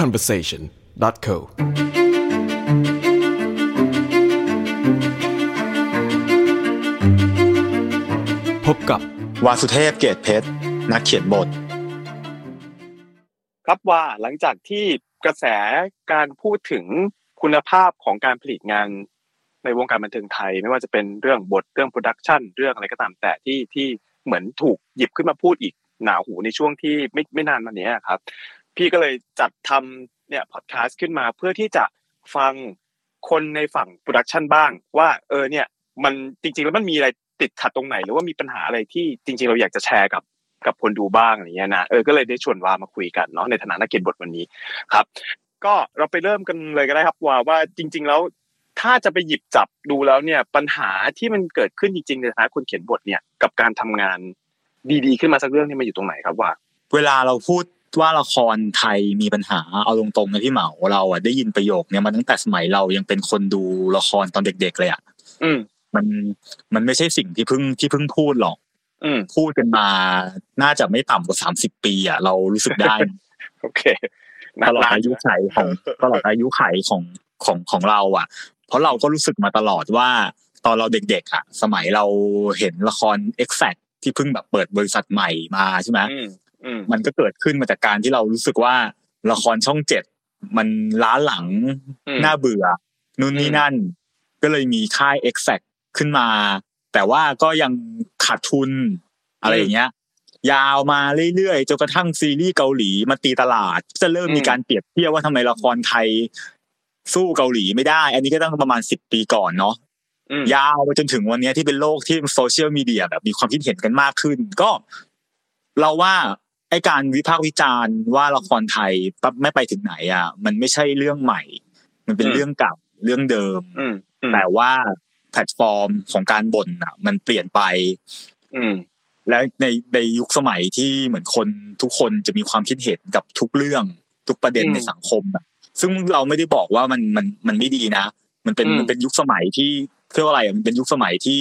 conversation.co พบกับวาสุเทพเกตเพชร นักเขียนบท ครับว่าหลังจากที่กระแสการพูดถึงคุณภาพของการผลิตงานในวงการบันเทิงไทย ไม่ว่าจะเป็นเรื่องบทเรื่องโปรดักชันเรื่องอะไรก็ตามแต่ที่ที่เหมือนถูกหยิบขึ้นมาพูดอีกหนาหูในช่วงที่ไม่ไม่นานมานี้ครับ พี่ก็เลยจัดทำเนี่ยพอดแคสต์ขึ้นมาเพื่อที่จะฟังคนในฝั่ง production บ้าง ว่าเออเนี่ยมันจริง ๆ แล้วมันมีอะไรติดขัดตรงไหน หรือว่ามีปัญหาอะไรที่จริง ๆ เราอยากจะแชร์กับกับคนดูบ้างอะไรเงี้ยนะเออก็เลยได้ชวนวามาคุยกันเนาะในฐานะนักเขียนบทวันนี้ครับ ก็เราไปเริ่มกันเลยก็ได้ครับว่าว่าจริง ๆ แล้วถ้าจะไปหยิบจับดูแล้วเนี่ยปัญหาที่มันเกิดขึ้นจริงๆในฐานะคนเขียนบทเนี่ยกับการทำงานดีๆ ขึ้นมาสักเรื่องนี่มันอยู่ตรงไหนครับว่า เวลาเราพูด ว่าละครไทยมีปัญหาเอาตรงๆนะพี่เหมาเราอะได้ยินประโยคเนี้ยมาตั้งแต่สมัยเรายังเป็นคนดูละครตอนเด็ก ๆ เลยอะอืมมันมันไม่ใช่สิ่งที่เพิ่งที่เพิ่งพูดหรอกอืมพูดกันมาน่าจะไม่ต่ำกว่าสามสิบปีอะเรารู้สึกได้โอเคตลอดอายุไขของตลอดอายุไขของของของเรา อะ เพราะเราก็รู้สึกมาตลอดว่า ตอนเราเด็ก ๆ อะ สมัยเราเห็นละคร Exact ที่เพิ่งแบบเปิดบริษัทใหม่มาใช่ไหมอื มอืมมันก็เกิดขึ้นมาจากการที่เรารู้สึกว่าละครช่องเจ็ดมันล้าหลังอืมน่าเบื่อนู่นนี่อืมนั่น ก็เลยมีค่าย Exact ขึ้นมา แต่ว่าก็ยังขาดทุนอะไรอย่างเงี้ย ยาวมาเรื่อยๆจนกระทั่งซีรีส์เกาหลีมาตีตลาด จะเริ่มมีการเปรียบเทียบว่าทำไมละครไทย สู้เกาหลีไม่ได้ อันนี้ก็ต้องประมาณสิบปีก่อนเนาะอืมยาวไปจนถึงวันเนี้ยที่เป็นโลกที่โซเชียลมีเดียแบบมีความคิดเห็นกันมากขึ้น ก็เราว่า ไอการวิพากษ์วิจารณ์ว่าละครไทยปั๊บไม่ไปถึงไหนอะ มันไม่ใช่เรื่องใหม่ มันเป็นเรื่องเก่าเรื่องเดิมอืมอืมแต่ว่าแพลตฟอร์มของการบ่นอะ มันเปลี่ยนไป อืมและในในยุคสมัยที่เหมือนคนทุกคนจะมีความคิดเห็นกับทุกเรื่องทุกประเด็นอืมในสังคมอะซึ่งเราไม่ได้บอกว่ามันมันมันไม่ดีนะมันเป็นอืมมันเป็นยุคสมัยที่เรียกว่าอะไรอะมันเป็นยุคสมัยที่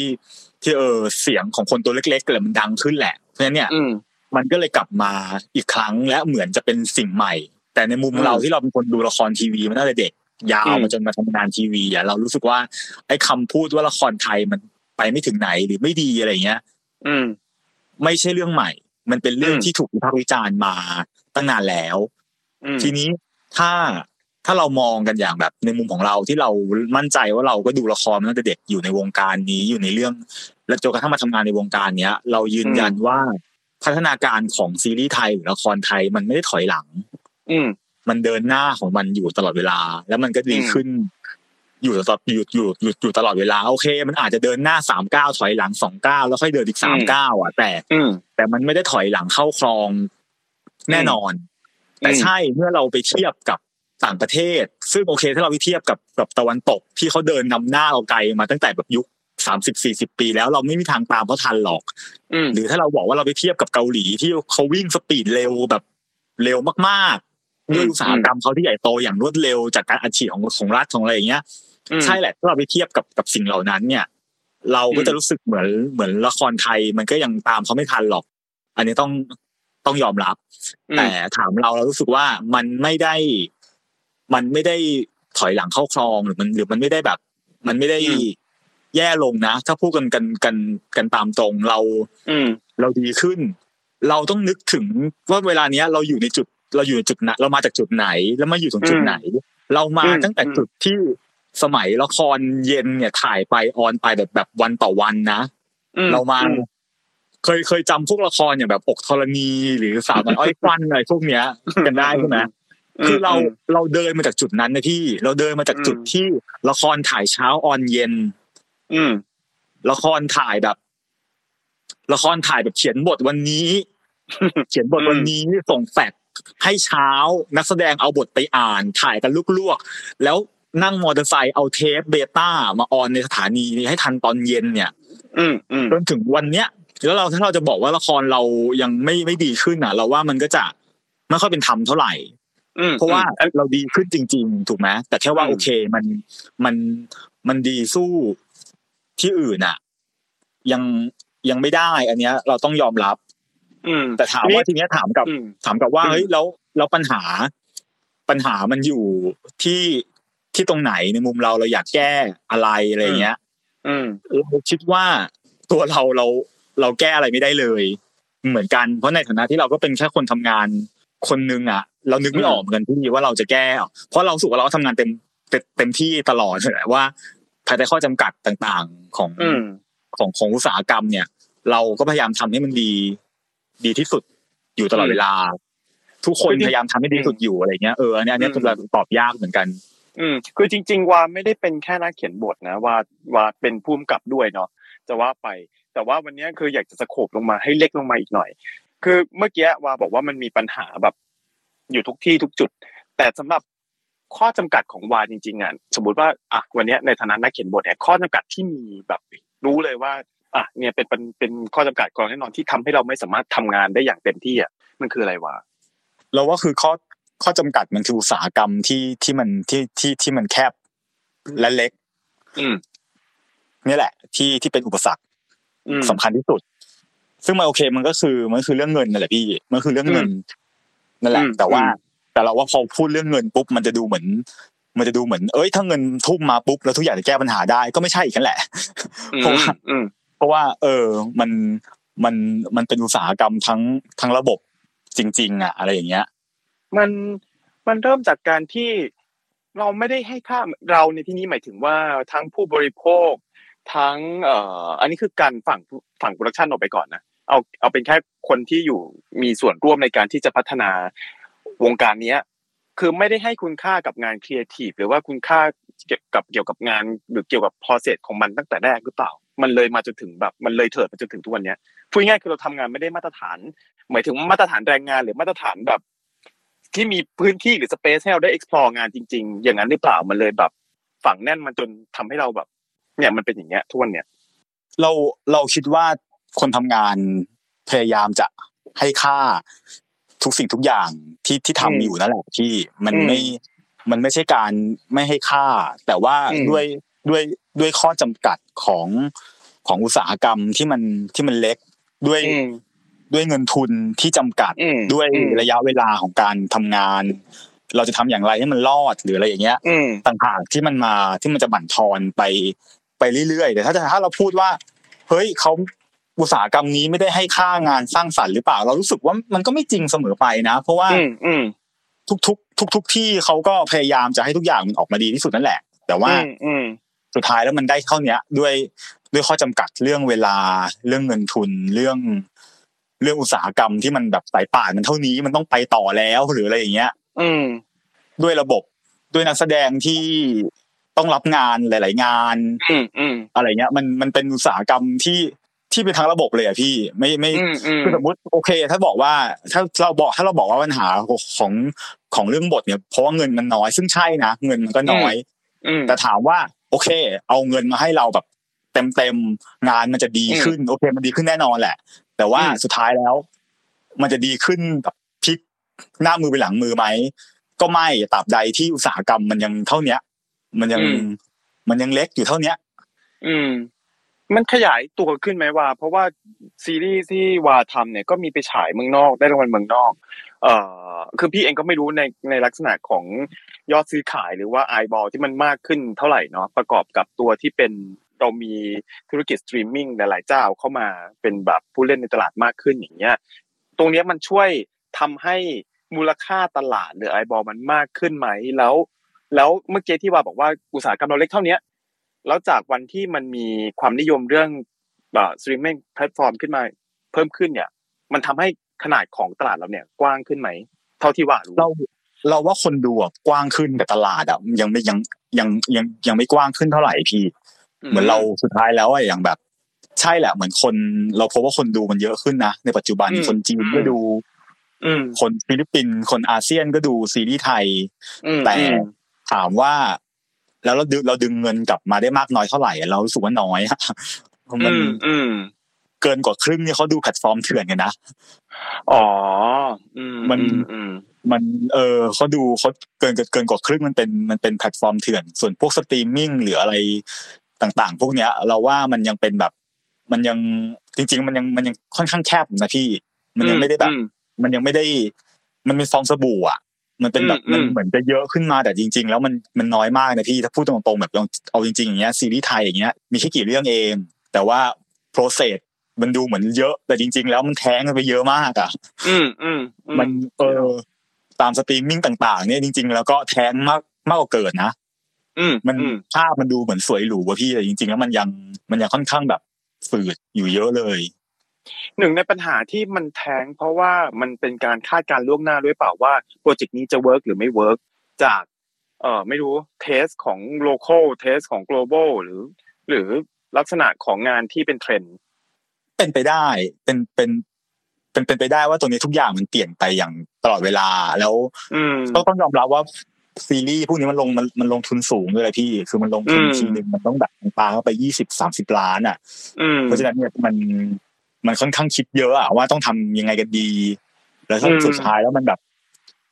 ที่เออเสียงของคนตัวเล็กๆแหละมันดังขึ้นแหละ เพราะฉะนั้นเนี่ยอื มมันก็เลยกลับมาอีกครั้งและเหมือนจะเป็นสิ่งใหม่ แต่ในมุมอืมเราที่เราเป็นคนดูละครทีวีมาตั้งแต่เด็ก ยาวอืมมาจนมาทำงานทีวีอะเรารู้สึกว่า ไอ้คำพูดว่าละครไทยมันไปไม่ถึงไหนหรือไม่ดีอะไรเงี้ย อืม ไม่ใช่เรื่องใหม่ มันเป็นเรื่องอืมที่ถูกวิพากษ์วิจารณ์มาตั้งนานแล้วอืมทีนี้ถ้าถ้าเรามองกันอย่างแบบในมุมของเราที่เรามั่นใจว่าเราก็ดูละครมาตั้งแต่เด็กอยู่ในวงการนี้อยู่ในเรื่อง และจนกระทั่งมาทำงานในวงการเนี้ย เรายืนยันว่า พัฒนาการของซีรีส์ไทยหรือละครไทยมันไม่ได้ถอยหลัง อืมมันเดินหน้าของมันอยู่ตลอดเวลา แล้วมันก็ดีขึ้น อยู่ตลอดอยู่อยู่อยู่อยู่ตลอดเวลาโอเค มันอาจจะเดินหน้าสามก้าวถอยหลังสองก้าวแล้วค่อยเดินอีกสามอืมก้าวอะ แต่อืมแต่มันไม่ได้ถอยหลังเข้าคลองแน่นอน แต่อืมใช่เมื่อเราไปเทียบกับต่างประเทศ ซึ่งโอเค ถ้าเราไปเทียบกับกับตะวันตกที่เขาเดินนำหน้าเราไกลมาตั้งแต่แบบยุค สามสิบสี่สิบปีแล้วเราไม่มีทางตามเขาทันหรอกอืมหรือถ้าเราบอกว่าเราไปเทียบกับเกาหลีที่เขาวิ่งสปีดเร็วแบบเร็วมากๆด้วยอุตสาหกรรมเขาที่ใหญ่โตอย่างรวดเร็วจากการอัดฉีดของของรัฐของอะไรอย่างเงี้ยอืมใช่แหละถ้าเราไปเทียบกับกับสิ่งเหล่านั้น เนี่ย เราก็อืมจะรู้สึกเหมือนเหมือนละครไทยมันก็ยังตามเขาไม่ทันหรอก อันนี้ต้องต้องยอมรับอืมแต่ถามเราเรารู้สึกว่ามันไม่ได้ มันไม่ได้ถอยหลังเข้าคลองหรือมันหรือมันไม่ได้แบบ มันไม่ได้อืม แย่ลงนะ ถ้าพูดกันกันกันกันตามตรงเรา อืมเราดีขึ้น เราต้องนึกถึงว่าเวลาเนี้ย เราอยู่ในจุดเราอยู่ในจุดไหนเรามาจากจุดไหนแล้วมาอยู่ตรงจุดไหน เรามาอืมตั้งแต่อืมจุดที่สมัยละครเย็นเนี่ยถ่ายไปออนไปแบบแบบวันต่อวันนะอืเรามาอืเคยเคยจำพวกละครอย่างแบบอกธรณีหรือสาวน้อยอ้อยควันอะไรพวกเนี้ย กันได้ใช่ไหมคือเราเราเดินมาจากจุดนั้นนะพี่ เราเดินมาจากจุดอืมที่ละครถ่ายเช้าออนเย็น อืมละครถ่ายแบบ ละครถ่ายแบบเขียนบทวันนี้ เขียนบทอืมวันนี้ส่งแฟกซ์ให้เช้านักแสดงเอาบทไปอ่านถ่ายกันลวกๆแล้วนั่งมอเตอร์ไซค์เอาเทปเบต้ามาออนในสถานีนี้ให้ทันตอนเย็นเนี่ยอืมอืมจนถึงวันเนี้ยแล้วเราถ้าเราจะบอกว่าละครเรายังไม่ไม่ดีขึ้นอะ เราว่ามันก็จะไม่ค่อยเป็นธรรมเท่าไหร่อืมเพราะว่าอืมเราดีขึ้นจริง ๆ ถูกไหมแต่แค่ว่าอืมโอเคมันมันมันดีสู้ ที่อื่นอะ ยังยังไม่ได้ อันเนี้ย เราต้องยอมรับ อืม แต่ถามว่าทีเนี้ยถามกับอืมถามกับว่าอืมเฮ้ยแล้วแล้วปัญหา ปัญหามันอยู่ที่ที่ตรงไหนในมุมเราเราอยากแก้อะไรอะไรอย่างเงี้ย อืมเราคิดว่าตัวเราเราเราแก้อะไรไม่ได้เลย เหมือนกัน เพราะในฐานะที่เราก็เป็นแค่คนทำงานคนนึงอะ เรานึกไม่ออกเหมือนกันที่ว่าเราจะแก้ เพราะเรารู้สึกว่าเราก็ทำงานเต็มเต็มเต็มที่ตลอดแหละว่าภายใต้ข้อจำกัดต่างๆ ของอืมของของอุตสาหกรรมเนี่ย เราก็พยายามทำให้มันดี ดีที่สุดอยู่ตลอดเวลา ทุกคนพยายามทำให้ดีที่สุดอยู่อะไรเงี้ยเอออันเนี้ยอันเนี้ยตัวเราตอบยากเหมือนกัน อืมคือจริง ๆ ว่าไม่ได้เป็นแค่นักเขียนบทนะว่าว่าเป็นผู้กำกับด้วยเนาะจะว่าไป แต่ว่าวันนี้คืออยากจะสโคบลงมาให้เล็กลงมาอีกหน่อย คือเมื่อกี้ว่าบอกว่ามันมีปัญหาแบบ อยู่ทุกที่ทุกจุด แต่สำหรับ ข้อจำกัดของวาจริงๆอะสมมติว่าอะวันนี้ในฐานะนักเขียนบทเนี่ยข้อจำกัดที่มีแบบรู้เลยว่าอะเนี่ยเป็นเป็นเป็นข้อจำกัดกรองแน่นอนที่ทำให้เราไม่สามารถทำงานได้อย่างเต็มที่อะมันคืออะไรวะเราว่าคือข้อข้อจำกัดมันคืออุตสาหกรรมที่ที่มันที่ที่ที่มันแคบและเล็ก อืมนี่แหละ ที่ที่เป็นอุปสรรคอืมสำคัญที่สุด ซึ่งมันโอเคมันก็คือมันคือเรื่องเงินนั่นแหละพี่มันคือเรื่องเงินนั่นแหละอืมแต่ว่าอืม แต่เราว่าพอพูดเรื่องเงินปุ๊บมันจะดูเหมือน มันจะดูเหมือน เอ้ยถ้าเงินทุ่มมาปุ๊บแล้วทุกอย่างจะแก้ปัญหาได้ก็ไม่ใช่อีกนั่นแหละเพราะว่าอืมเพราะว่า เออมันมันมันเป็นอุตสาหกรรมทั้งทั้งระบบจริง ๆ อะ อะไรอย่างเงี้ย มันมันเริ่มจากการที่เราไม่ได้ให้ค่าเราในที่นี้หมายถึงว่าทั้งผู้บริโภค ทั้งเอ่ออันนี้คือการฝั่งฝั่งโปรดักชันออกไปก่อนนะเอาเอาเป็นแค่คนที่อยู่มีส่วนร่วมในการที่จะพัฒนา วงการเนี้ย คือไม่ได้ให้คุณค่ากับงานครีเอทีฟหรือว่าคุณค่าเกี่ยวกับเกี่ยวกับงานหรือเกี่ยวกับ process ของมันตั้งแต่แรกหรือเปล่า มันเลยมาจนถึงแบบมันเลยเถิดมาจนถึงทุกวันเนี้ยพูดง่ายคือเราทำงานไม่ได้มาตรฐาน หมายถึงมาตรฐานแรงงานหรือมาตรฐานแบบ ที่มีพื้นที่หรือสเปซให้เราได้ explore งานจริง ๆ อย่างนั้นหรือเปล่ามันเลยแบบฝังแน่นมันจนทำให้เราแบบ เนี่ยมันเป็นอย่างเงี้ยทุกวันเนี่ยเราเราคิดว่าคนทำงานพยายามจะให้ค่า ทุกสิ่งทุกอย่างที่ที่อืมทำอยู่นั่นแหละที่มันอืมไม่มันไม่ใช่การไม่ให้ค่า แต่ว่าอืมด้วยด้วยด้วยข้อจำกัดของของอุตสาหกรรมที่มันที่มันเล็กด้วยอืมด้วยเงินทุนที่จำกัดอืมด้วยอืมระยะเวลาของการทำงาน เราจะทำอย่างไรให้มันรอดหรืออะไรอย่างเงี้ยอืมต่างๆที่มันมาที่มันจะบั่นทอนไปไปเรื่อยๆแต่ถ้าถ้าเราพูดว่า เฮ้ยเขา อุตสาหกรรมนี้ไม่ได้ให้ค่างานสร้างสรรค์หรือเปล่า เรารู้สึกว่ามันก็ไม่จริงเสมอไปนะ เพราะว่าอืมอืมทุกๆทุกๆที่เขาก็พยายามจะให้ทุกอย่างมันออกมาดีที่สุดนั่นแหละ แต่ว่าอืมอืมสุดท้ายแล้วมันได้เท่าเนี้ยด้วยด้วยข้อจำกัดเรื่องเวลาเรื่องเงินทุนเรื่อง เรื่องอุตสาหกรรมที่มันแบบสายป่านมันเท่านี้มันต้องไปต่อแล้วหรืออะไรอย่างเงี้ย อืมด้วยระบบด้วยนักแสดงที่ต้องรับงานหลาย ๆ งานอืมอืมอะไรเงี้ย มันมันเป็นอุตสาหกรรมที่ ที่เป็นทั้งระบบเลยอะพี่ไม่ไม่อืมอืมคือสมมติโอเค ถ้าบอกว่าถ้าเราบอกถ้าเราบอกว่าปัญหาของของเรื่องบทเนี่ยเพราะว่าเงินมันน้อย ซึ่งใช่นะเงินมันก็น้อยอืมแต่ถามว่า โอเค เอาเงินมาให้เราแบบเต็มเต็มๆงานมันจะดีขึ้น โอเค มันดีขึ้นแน่นอนแหละ แต่ว่าอืมสุดท้ายแล้ว มันจะดีขึ้นแบบพลิกหน้ามือไปหลังมือไหมก็ไม่ตราบใดที่อุตสาหกรรมมันยังเท่าเนี้ย มันยังมันยังเล็กอยู่เท่าเนี้ย อืม มันขยายตัวขึ้นไหมว่า เพราะว่าซีรีส์ที่วาทำเนี่ยก็มีไปฉายเมืองนอกได้รางวัลเมืองนอก เอ่อคือพี่เองก็ไม่รู้ในในลักษณะของยอดซื้อขายหรือว่าไอบอลที่มันมากขึ้นเท่าไหร่เนาะประกอบกับตัวที่เป็นเรามีธุรกิจสตรีมมิ่งหลายๆเจ้าเข้ามาเป็นแบบผู้เล่นในตลาดมากขึ้นอย่างเงี้ยตรงเนี้ยมันช่วยทำให้มูลค่าตลาดหรือ eyeball มันมากขึ้นไหมแล้ว แล้วเมื่อกี้ที่วาบอกว่าอุตสาหกรรมเราเล็กเท่านี้ แล้วจากวันที่มันมีความนิยมเรื่องแบบสตรีมมิ่งแพลตฟอร์มขึ้นมาเพิ่มขึ้นเนี่ย มันทำให้ขนาดของตลาดเราเนี่ยกว้างขึ้นไหม เท่าที่วารู้เราเราว่าคนดูอะกว้างขึ้นแต่ตลาดอะยังไม่ยังยังยังยังไม่กว้างขึ้นเท่าไหร่พี่ เหมือนเราสุดท้ายแล้วอะอย่างแบบ ใช่แหละเหมือนคนเราพบว่าคนดูมันเยอะขึ้นนะในปัจจุบันอืมคนจีนก็ดูอืมคนฟิลิปปินส์คนอาเซียนก็ดูซีรีส์ไทยอืมแต่อืมถามว่า แล้วเราดึงเราดึงเงินกลับมาได้มากน้อยเท่าไหร่ เรารู้สึกว่าน้อยอะมันอืมอืมเกินกว่าครึ่งเนี่ยเขาดูแพลตฟอร์มเถื่อนกันนะอ๋ออืมมันอือืมมันเออเขาดูเขาเกินเกินกว่าครึ่งมันเป็นมันเป็นแพลตฟอร์มเถื่อน ส่วนพวกสตรีมมิ่งหรืออะไรต่างๆ พวกเนี้ย เราว่ามันยังเป็นแบบ มันยังจริง ๆ มันยังมันยังค่อนข้างแคบนะพี่ มันยังไม่ได้แบบอืมมันยังไม่ได้ มันเป็นฟองสบู่อะ มันเป็นแบบอืมมันอืมเหมือนจะเยอะขึ้นมาแต่จริง ๆ แล้วมันมันน้อยมากนะพี่ถ้าพูดตรงๆแบบลองเอาจริงๆอย่างเงี้ยซีรีส์ไทยอย่างเงี้ยมีแค่กี่เรื่องเอง แต่ว่า process มันดูเหมือนเยอะ แต่จริง ๆ แล้วมันแท้งกันไปเยอะมากอะ อืมอืมอืมันเออตามสตรีมมิ่งต่าง ๆ เนี่ยจริง ๆ แล้วก็แท้งมากมากกว่าเกิดนะอืมมันอืมภาพมันดูเหมือนสวยหรูว่ะพี่แต่จริง ๆ แล้วมันยังมันยังค่อนข้างแบบฝืดอยู่เยอะเลย หนึ่งในปัญหาที่มันแท้งเพราะว่ามันเป็นการคาดการณ์ล่วงหน้าด้วยเปล่าว่าโปรเจกต์นี้จะ work หรือไม่ work จากเอ่อไม่รู้ taste ของ local taste ของ global หรือ หรือลักษณะของงานที่เป็นเทรนด์เป็นไปได้เป็นเป็นเป็นเป็นไปได้ว่าตัวนี้ทุกอย่างมันเปลี่ยนไปอย่างตลอดเวลาแล้วอืมต้องต้องยอมรับว่าซีรีส์พวกนี้มันลงมันมันลงทุนสูงด้วยเลยพี่ คือมันลงทุนอืมทีนึงมันต้องแบบปาเข้าไปยี่สิบสามสิบล้านอะอืมเพราะฉะนั้นเนี่ยมัน มันค่อนข้างคิดเยอะอะว่าต้องทำยังไงกันดี แล้วถ้าอืมสุดท้ายแล้วมันแบบ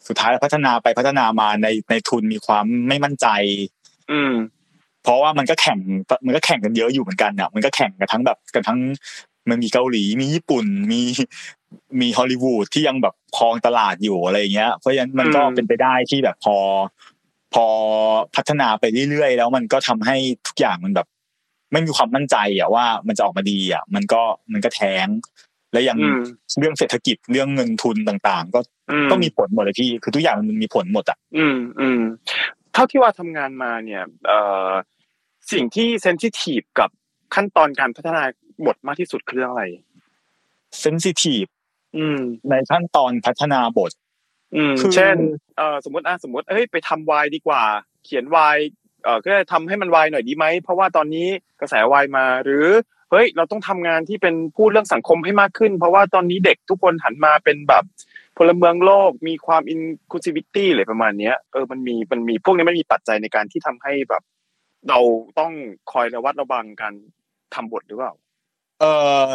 สุดท้ายแล้วพัฒนาไปพัฒนามาในในทุนมีความไม่มั่นใจ อืม เพราะว่ามันก็แข่งมันก็แข่งกันเยอะอยู่เหมือนกันอะ มันก็แข่งกันทั้งแบบกันทั้ง มันมีเกาหลีมีญี่ปุ่นมีมีฮอลลีวูดที่ยังแบบครองตลาดอยู่อะไรอย่างเงี้ย เพราะฉะนั้นมันก็อืมเป็นไปได้ที่แบบพอ พอพัฒนาไปเรื่อยๆแล้วมันก็ทำให้ทุกอย่างมันแบบ ไม่มีความมั่นใจอะว่ามันจะออกมาดีอะ มันก็มันก็แท้ง และยังอืมเรื่องเศรษฐกิจเรื่องเงินทุนต่างๆ ก็อืมก็มีผลหมดเลยพี่ คือทุกอย่างมันมีผลหมดอะ อืมอืมเท่าที่ว่าทำงานมาเนี่ย เอ่อสิ่งที่เซนซิทีฟกับขั้นตอนการพัฒนาบทมากที่สุดคือเรื่องอะไรเซนซิทีฟอืมในขั้นตอนพัฒนาบทอืมคือเช่น เอ่อสมมติอะสมมติเอ้ยไปทำวายดีกว่า เขียนวาย เออก็ทำให้มันวายหน่อยดีไหมเพราะว่าตอนนี้กระแสวายมา หรือเฮ้ยเราต้องทำงานที่เป็นพูดเรื่องสังคมให้มากขึ้น เพราะว่าตอนนี้เด็กทุกคนหันมาเป็นแบบพลเมืองโลกมีความ inclusivity อะไรประมาณเนี้ยเออมันมีมันมีพวกนี้มันมีปัจจัยในการที่ทำให้แบบ เราต้องคอยระวัดระวังการทำบทหรือเปล่าเออ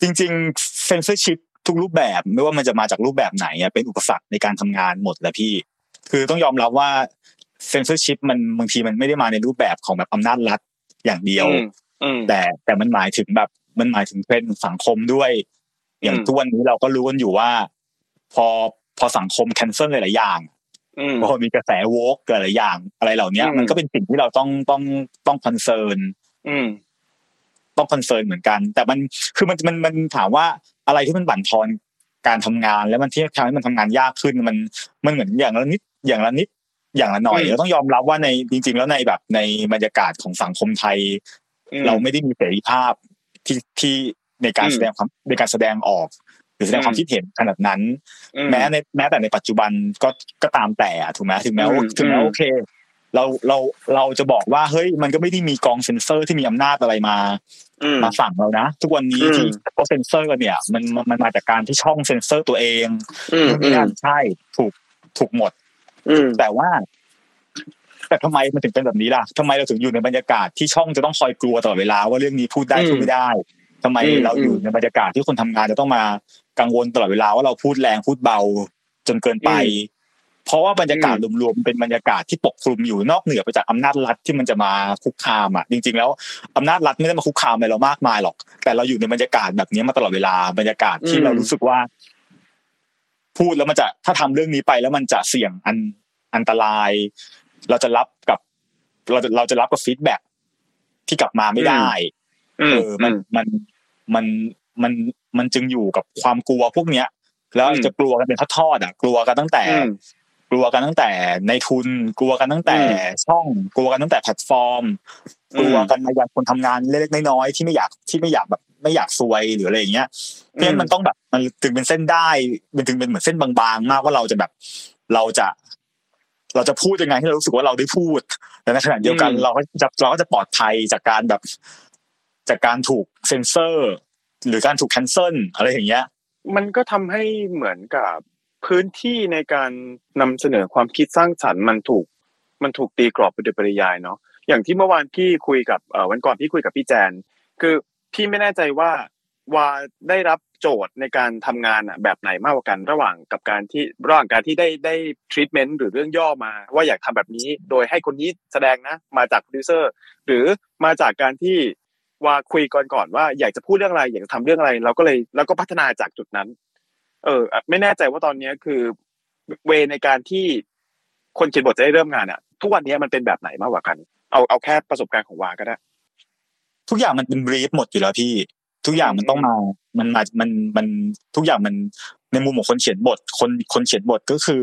จริงๆเซนเซอร์ชิพทุกรูปแบบไม่ว่ามันจะมาจากรูปแบบไหนเป็นอุปสรรคในการทำงานหมดแหละพี่ คือต้องยอมรับว่า เซนเซอร์ชิพมันบางทีมันไม่ได้มาในรูปแบบของแบบอำนาจรัฐอย่างเดียวอืมอืมแต่แต่มันหมายถึงแบบมันหมายถึงเทรนด์สังคมด้วย อย่างอืมทุกวันนี้เราก็รู้กันอยู่ว่า พอพอสังคม cancel หลายๆอย่างอืมพอมีกระแส woke หลายๆอย่าง อะไรเหล่านี้อืมมันก็เป็นสิ่งที่เราต้องต้องต้อง concern อืมต้อง concern เหมือนกัน แต่มันคือมันมันมันถามว่าอะไรที่มันบั่นทอนการทำงาน แล้วมันที่ทำให้มันทำงานยากขึ้นมันมันเหมือนอย่างละนิดอย่างละนิด อย่างละหน่อยอืมเราต้องยอมรับว่าในจริง ๆ แล้วในแบบในบรรยากาศของสังคมไทยอืมเราไม่ได้มีเสรีภาพที่ที่ในการอืมแสดงความในการแสดงออก หรือแสดงความอืมคิดเห็นขนาดนั้นอืมแม้ในแม้แต่ในปัจจุบันก็ก็ตามแต่อะถูกไหมถึงแม้ว่าอืมถึงแม้อืมโอเค เราเราเราจะบอกว่าเฮ้ยมันก็ไม่ได้มีกองเซ็นเซอร์ที่มีอำนาจอะไรมาอืมมาสั่งเรานะทุกวันนี้อืมที่เขาเซ็นเซอร์กันเนี่ยมันมันมันมาจากการที่ช่องเซ็นเซอร์ตัวเองอืมนู่นนี่นั่นใช่ถูกถูกหมดอืม แต่ว่า แต่ทำไมมันถึงเป็นแบบนี้ล่ะทำไมเราถึงอยู่ในบรรยากาศที่ช่องจะต้องคอยกลัวตลอดเวลาว่าเรื่องนี้พูดได้อืมพูดไม่ได้ทำไมอืมเราอยู่อืมในบรรยากาศที่คนทำงานจะต้องมากังวลตลอดเวลาว่าเราพูดแรงพูดเบาจนเกินไป เพราะว่าบรรยากาศรวมๆเป็นบรรยากาศที่ปกคลุมอยู่นอกเหนือไปจากอำนาจรัฐที่มันจะมาคุกคามอะจริง ๆ แล้วอำนาจรัฐไม่ได้มาคุกคามอะไรเรามากมายหรอก แต่เราอยู่ในบรรยากาศแบบนี้มาตลอดเวลาบรรยากาศที่อืมเรารู้สึกว่า พูดแล้วมันจะถ้าทำเรื่องนี้ไปแล้วมันจะเสี่ยงอันอันตราย เราจะรับกับเราจะเราจะรับกับฟีดแบ็ที่กลับมาไม่ได้อืมเออมันมันมันมันมันจึงอยู่กับความกลัวพวกเนี้ย แล้วอืมจะกลัวกันเป็นทอดๆอะ กลัวกันตั้งแต่อืมกลัวกันตั้งแต่ในทุน กลัวกันตั้งแต่อืช่อง กลัวกันตั้งแต่แพลตฟอร์มอืมกลัวกันมาอย่างคนทำงานเล็กๆน้อยๆที่ไม่อยากที่ไม่อยากแบบ ไม่อยากซวยหรืออะไรอย่างเงี้ยเพราะฉะนั้นมันต้องแบบมันถึงเป็นเส้นได้มันถึงเป็นเหมือนเส้นบางๆ มากว่าเราจะแบบเราจะ เราจะพูดยังไงให้เรารู้สึกว่าเราได้พูดแต่ในขณะเดียวกันอืมเราก็จะเราก็จะปลอดภัยจากการแบบ จากการถูกเซ็นเซอร์ หรือการถูกแคนเซิลอะไรอย่างเงี้ย มันก็ทำให้เหมือนกับพื้นที่ในการนำเสนอความคิดสร้างสรรค์มันถูก มันถูกตีกรอบไปโดยปริยายเนาะอย่างที่เมื่อวานพี่คุยกับเอ่อวันก่อนพี่คุยกับพี่แจน คือ พี่ไม่แน่ใจว่าว่าได้รับโจทย์ในการทำงานอะแบบไหนมากกว่ากันระหว่างกับการที่ระหว่างการที่ได้ได้ทรีทเมนต์หรือเรื่องย่อมา ว่าอยากทำแบบนี้ โดยให้คนนี้แสดงนะ มาจากโปรดิวเซอร์หรือมาจากการที่ว่าคุยก่อนก่อนว่าอยากจะพูดเรื่องอะไร อยากจะทำเรื่องอะไร เราก็เลยแล้วก็พัฒนาจากจุดนั้น เออ ไม่แน่ใจว่าตอนนี้คือ way ในการที่คนเขียนบทจะได้เริ่มงานอะ ทุกวันนี้มันเป็นแบบไหนมากกว่ากัน เอาเอาแค่ประสบการณ์ของวาก็ได้ ทุกอย่างมันเป็น brief หมดอยู่แล้วพี่ ทุกอย่างมันต้องมา มันมามันมันทุกอย่างมันในมุมของคนเขียนบท คนคนเขียนบทก็คือ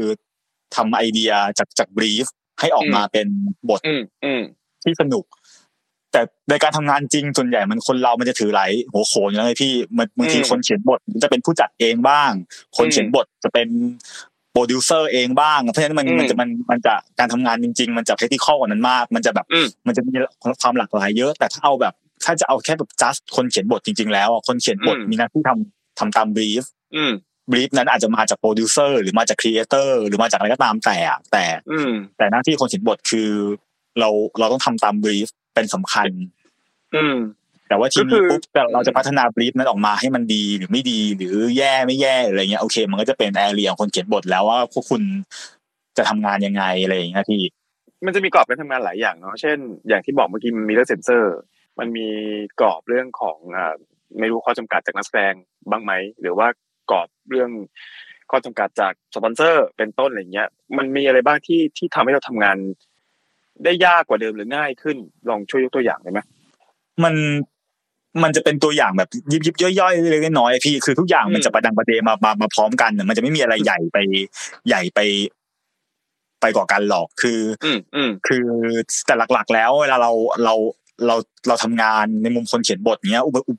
ทำไอเดียจากจาก brief ให้ออกมาเป็นบทอืมอืมที่สนุก แต่ในการทำงานจริงส่วนใหญ่มันคนเรามันจะถือหลายหัวโขนอยู่แล้วไงพี่มันบางทีอืมคนเขียนบทจะเป็นผู้จัดเองบ้าง คนเขียนบทจะเป็นโปรดิวเซอร์เองบ้าง เพราะฉะนั้นมันอืมมันจะมันมันจะการทำงานจริง ๆ มันจะเทคนิคกว่านั้นมาก มันจะแบบอืมมันจะมีความหลากหลายเยอะ แต่ถ้าเอาแบบ ถ้าจะเอาแค่แบบ just คนเขียนบทจริง ๆ แล้วอะคนเขียนบทอืมมีหน้าที่ทำทำตาม brief อืม brief นั้นอาจจะมาจากโปรดิวเซอร์หรือมาจาก creator หรือมาจากอะไรก็ตามแต่อะแต่อืมแต่หน้าที่คนเขียนบทคือ เราเราต้องทำตาม brief เป็นสำคัญ อืมแต่ว่าทีก็คืนี้อปุ๊บแต่เราจะพัฒนา brief นั้นออกมาให้มันดีหรือไม่ดีหรือแย่ไม่แย่อะไรเงี้ยโอเค มันก็จะเป็น area ของคนเขียนบทแล้วว่าพวกคุณจะทำงานยังไงอะไรอย่างเงี้ยพี่มันจะมีกรอบการทำงานหลายอย่างเนาะเช่นอย่างที่บอกเมื่อกี้มันมีเรื่องเซนเซอร์ มันมีกรอบเรื่องของอ่าไม่รู้ข้อจำกัดจากนักแสดงบ้างไหมหรือว่ากรอบเรื่องข้อจำกัดจากสปอนเซอร์เป็นต้นอะไรเงี้ย มันมีอะไรบ้างที่ที่ทำให้เราทำงาน ได้ยากกว่าเดิมหรือง่ายขึ้น ลองช่วยยกตัวอย่างได้ไหมมันมันจะเป็นตัวอย่างแบบยิบยิบย่อยๆเล็กๆน้อยๆพี่คือทุกอย่างมันจะประดังประเดมามามาพร้อมกันน่ะมันจะไม่มีอะไรใหญ่ไปใหญ่ไป ไปกว่ากันหรอกคืออืมอืมคือแต่หลักๆ แล้ว เวลาเราเรา เราเราทำงานในมุมคนเขียนบทเนี้ยอุปอุป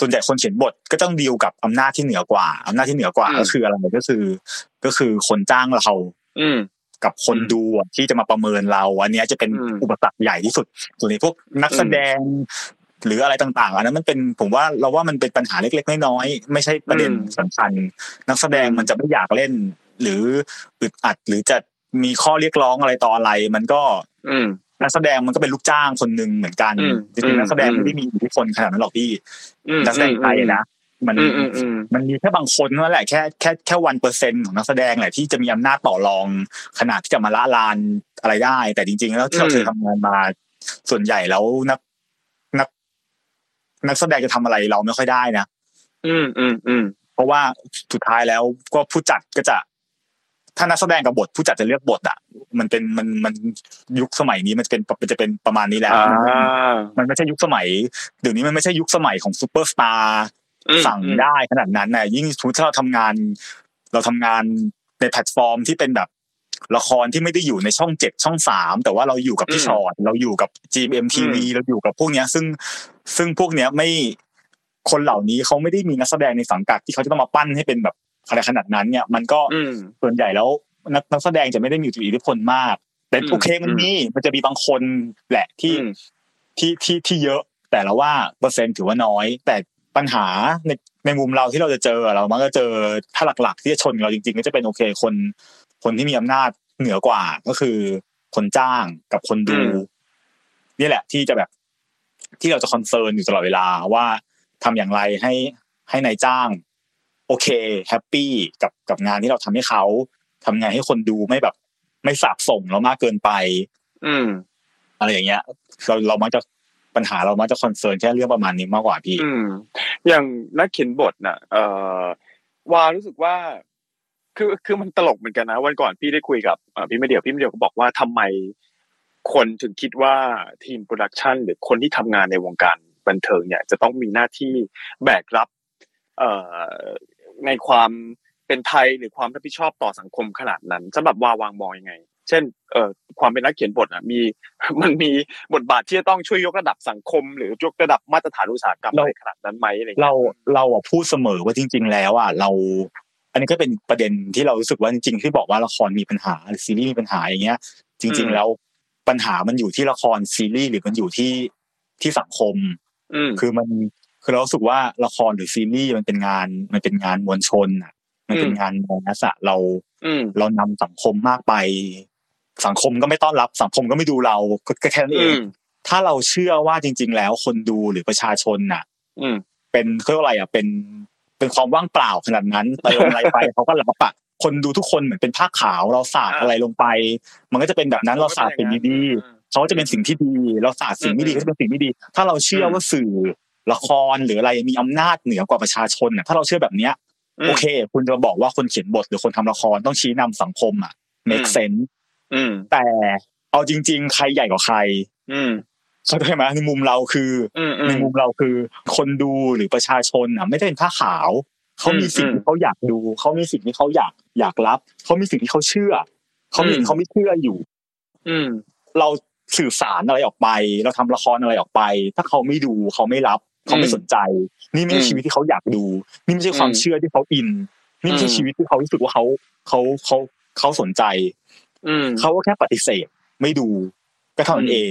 ส่วนใหญ่คนเขียนบทก็ต้องดีลกับอำนาจที่เหนือกว่า อำนาจที่เหนือกว่า ก็คืออะไรก็คือ ก็คือคนจ้างเราอืมกับคนดูอะที่จะมาประเมินเรา อันเนี้ยจะเป็นอืมอุปสรรคใหญ่ที่สุด ส่วนในพวกนักแสดง หรืออะไรต่างๆอันนั้นมันเป็นผมว่าเราว่ามันเป็นปัญหาเล็กๆน้อยๆไม่ใช่ประเด็นอืมสำคัญ นักแสดงอืมมันจะไม่อยากเล่น หรืออึดอัดหรือจะมีข้อเรียกร้องอะไรต่ออะไร มันก็ อืม นักแสดงมันก็เป็นลูกจ้างคนหนึ่งเหมือนกันอืมจริงๆนักแสดงอืมไม่ได้มีอิทธิพลขนาดนั้นหรอกพี่อืมนักแสดงไทยนะมันอืมอืมอืมมันมีแค่บางคนนั่นแหละแค่แค่แค่วันเปอร์เซ็นต์ของนักแสดงแหละที่จะมีอำนาจต่อรองขนาดที่จะมาละลานอะไรได้ แต่จริง ๆ แล้วที่เราอืมเคยทำงานมาส่วนใหญ่แล้วนักนัก นักแสดงจะทำอะไรเราไม่ค่อยได้นะอืมอืมอืมเพราะว่าสุดท้ายแล้วก็ผู้จัดก็จะ ถ้านักแสดงกับบทผู้จัดจะเลือกบทอะ มันเป็นมันมันยุคสมัยนี้มันจะเป็นมันจะเป็นประมาณนี้แล้วอ่ามันไม่ใช่ยุคสมัยเดี๋ยวนี้มันไม่ใช่ยุคสมัยของซูเปอร์สตาร์อืมสั่งได้ขนาดนั้นน่ะยิ่งสมมุติถ้าเราทำงาน เราทำงานในแพลตฟอร์มที่เป็นแบบละครที่ไม่ได้อยู่ในช่องเจ็ดช่องสามแต่ว่าเราอยู่กับพี่ฉอดเราอยู่กับ GMMTV เราอยู่กับพวกเนี้ย ซึ่งซึ่งพวกเนี้ยไม่คนเหล่านี้เขาไม่ได้มีนักแสดงในสังกัดที่เขาจะต้องมาปั้นให้เป็นแบบ อะไรขนาดนั้นเนี่ยมันก็อืมส่วนใหญ่แล้วนักนักแสดงจะไม่ได้มีอิทธิพลมาก แต่อืมโอเคมันมีมันจะมีบางคนแหละที่อืมที่ที่ที่เยอะ แต่เราว่าเปอร์เซ็นต์ถือว่าน้อย แต่ปัญหาในในมุมเราที่เราจะเจอเรามักจะเจอถ้าหลักๆ ที่จะชนเราจริง ๆ ก็จะเป็นโอเคคน คนที่มีอำนาจเหนือกว่าก็คือคนจ้างกับคนดูอืมนี่แหละ ที่จะแบบที่เราจะ concern อยู่ตลอดเวลาว่าทำอย่างไรให้ให้นายจ้าง โอเค happy กับกับงานที่เราทำให้เขาทำไงให้คนดูไม่แบบ ไม่สาปส่งเรามากเกินไป อืม อะไรอย่างเงี้ย เราเรามักจะปัญหาเรามักจะ concern แค่เรื่องประมาณนี้มากกว่าพี่ อืม อย่างนักเขียนบทน่ะ เอ่อวารู้สึกว่า คือคือมันตลกเหมือนกันนะวันก่อนพี่ได้คุยกับเอ่อพี่ไม่เดียวพี่ไม่เดียวก็บอกว่าทำไมคนถึงคิดว่าทีม production หรือคนที่ทำงานในวงการบันเทิงเนี่ยจะต้องมีหน้าที่แบกรับ เอ่อ ในความเป็นไทยหรือความรับผิดชอบต่อสังคมขนาดนั้นสำหรับวาวามองยังไง เช่นเอ่อความเป็นนักเขียนบทอะมีมันมีบทบาทที่จะต้องช่วยยกระดับสังคม หรือยกระดับมาตรฐานอุตสาหกรรมเราอะไรขนาดนั้นไหมอะไรอย่างเราเงี้ยเราอะพูดเสมอว่าจริง ๆ แล้วอะเรา อันนี้ก็เป็นประเด็นที่เรารู้สึกว่าจริง ๆ ที่บอกว่าละครมีปัญหาหรือซีรีส์มีปัญหาอย่างเงี้ย จริง ๆ แล้วปัญหามันอยู่ที่ละครซีรีส์หรือมันอยู่ที่ที่สังคมอืมคือมัน คือเรารู้สึกว่าละครหรือซีรีส์มันเป็นงานมันเป็นงานมวลชนอะ มันเป็นอืมงานมนัสอะเราอืมเรานำสังคมมากไป สังคมก็ไม่ต้อนรับ สังคมก็ไม่ดูเราก็ก็แค่นั้นเออืงมถ้าเราเชื่อว่าจริง ๆ แล้วคนดูหรือประชาชนน่ะ อืมเป็นเขาเรียกว่าอะไรอะเป็นเป็นความว่างเปล่าขนาดนั้นเติมอะไรไปเขาก็รับปะคนดูทุกคนเหมือนเป็นผ้าขาวเราสาดอ่าอะไรลงไป มันก็จะเป็นแบบนั้นเราสาดสิ่งดีๆอืมเขาจะเป็นสิ่งที่ดี เราสาดสิ่งไม่ดีอืมก็จะเป็นสิ่งไม่ดี ถ้าเราเชื่อว่าสื่อ ละครหรืออะไรมีอำนาจเหนือกว่าประชาชนน่ะถ้าเราเชื่อแบบเนี้ยมโอเค คุณจะบอกว่าคนเขียนบทหรือคนทำละครต้องชี้นำสังคมอะ make อืม sense อืมแต่เอาจริง ๆ ใครใหญ่กว่าใคร อืมเข้าใจไหมในมุมเราคืออืมอืในมมุมเราคือ คนดูหรือประชาชนอะ ไม่ได้เป็นผ้าขาวเขามีอืมสิ่งอืมที่เขาอยากดูเขามีสิ่งที่เขาอยากอยากรับเขามีสิ่งที่เขาเชื่อเขามีอืมสิ่งที่เขาไม่เชื่ออยู่ อืมเราสื่อสารอะไรออกไป เราทำละครอะไรออกไป ถ้าเขาไม่ดูเขาไม่รับ เขาไม่สนใจ นี่ไม่ใช่อืมชีวิตที่เขาอยากดู นี่ไม่ใช่ความอืมเชื่อที่เขาอิน นี่ไม่ใช่อืมชีวิตที่เขารู้สึกว่าเขาเขาเขาเขาสนใจ อืมเขาก็แค่ปฏิเสธ ไม่ดูก็เท่านั้อืนมเอง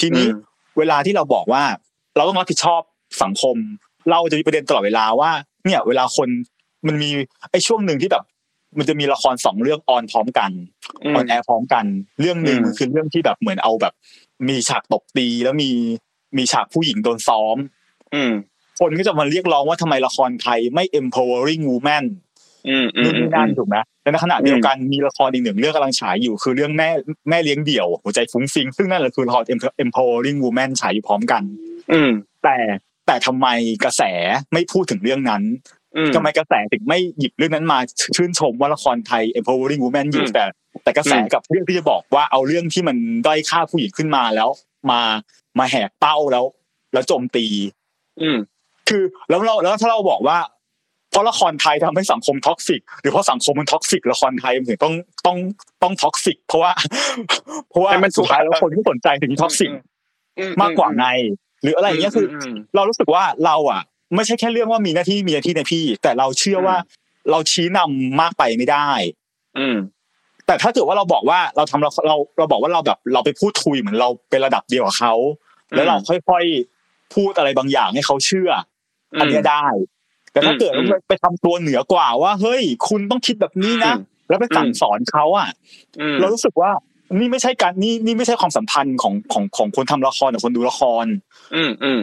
ทีนี้อืมเวลาที่เราบอกว่า เราต้องรับผิดชอบสังคม เราจะมีประเด็นตลอดเวลาว่า เนี่ย เวลาคนมันมีไอ้ช่วงหนึ่งที่แบบมันจะมีละครสองเรื่องออนพร้อมกันอืมออนแอร์พร้อมกัน เรื่องหนึ่งอืมคือเรื่องที่แบบเหมือนเอาแบบ มีฉากตบตีแล้วมีมีฉากผู้หญิงโดนซ้อมอืม คนก็จะมาเรียกร้องว่าทำไมละครไทยไม่ empowering woman อืมอืมนู่นนี่นั่นถูกไหมแต่ในขณะเดียวกันมีละครอีกหนึ่งเรื่องกำลังฉายอยู่คือเรื่องแม่แม่เลี้ยงเดี่ยว หัวใจฟุ้งฟิงซึ่งนั่นแหละคือละคร empowering woman ฉายอยู่พร้อมกัน อืมแต่แต่ทำไมกระแสไม่พูดถึงเรื่องนั้นอืมทำไมกระแสถึงไม่หยิบเรื่องนั้นมาชื่นชมว่าละครไทย empowering woman อยู่อืมแต่ แต่กระแสอืมกับเรื่องที่จะบอกว่าเอาเรื่องที่มันด้อยค่าผู้หญิงขึ้นมาแล้ว มามาแหกเป้าแล้ว แล้วโจมตี อืมคือแล้วเราแล้วถ้าเราบอกว่าเพราะละครไทยทำให้สังคม toxic หรือเพราะสังคมมัน toxic ละครไทยมันถึงต้องต้องต้อง toxic เพราะว่า เพราะว่าให้มันสุดท้ายแล้วคนที่สนใจถึง toxic อืมมากกว่าไง หรืออะไรอย่างเงี้ยคืออืมเรารู้สึกว่าเราอะ ไม่ใช่แค่เรื่องว่ามีหน้าที่มีหน้าที่ในพี่ แต่เราเชื่อว่าเราชี้นำมากไปไม่ได้ อืมแต่ถ้าเกิดว่าเราบอกว่าเราทำเราเราเราบอกว่าเราแบบเราไปพูดคุยเหมือนเราเป็นระดับเดียวกับเขาแล้วเราค่อยๆ พูดอะไรบางอย่างให้เขาเชื่อออันเนี้ยได้ แต่ถ้าเกิดอืมว่าไปทำตัวเหนือกว่าว่า เฮ้ย คุณต้องคิดแบบนี้นะอืมแล้วไปสั่งสอนเขาอะอืมเรารู้สึกว่านี่ไม่ใช่การนี่นี่ไม่ใช่ความสัมพันธ์ของของของคนทำละครกับคนดูละคร อืมอืม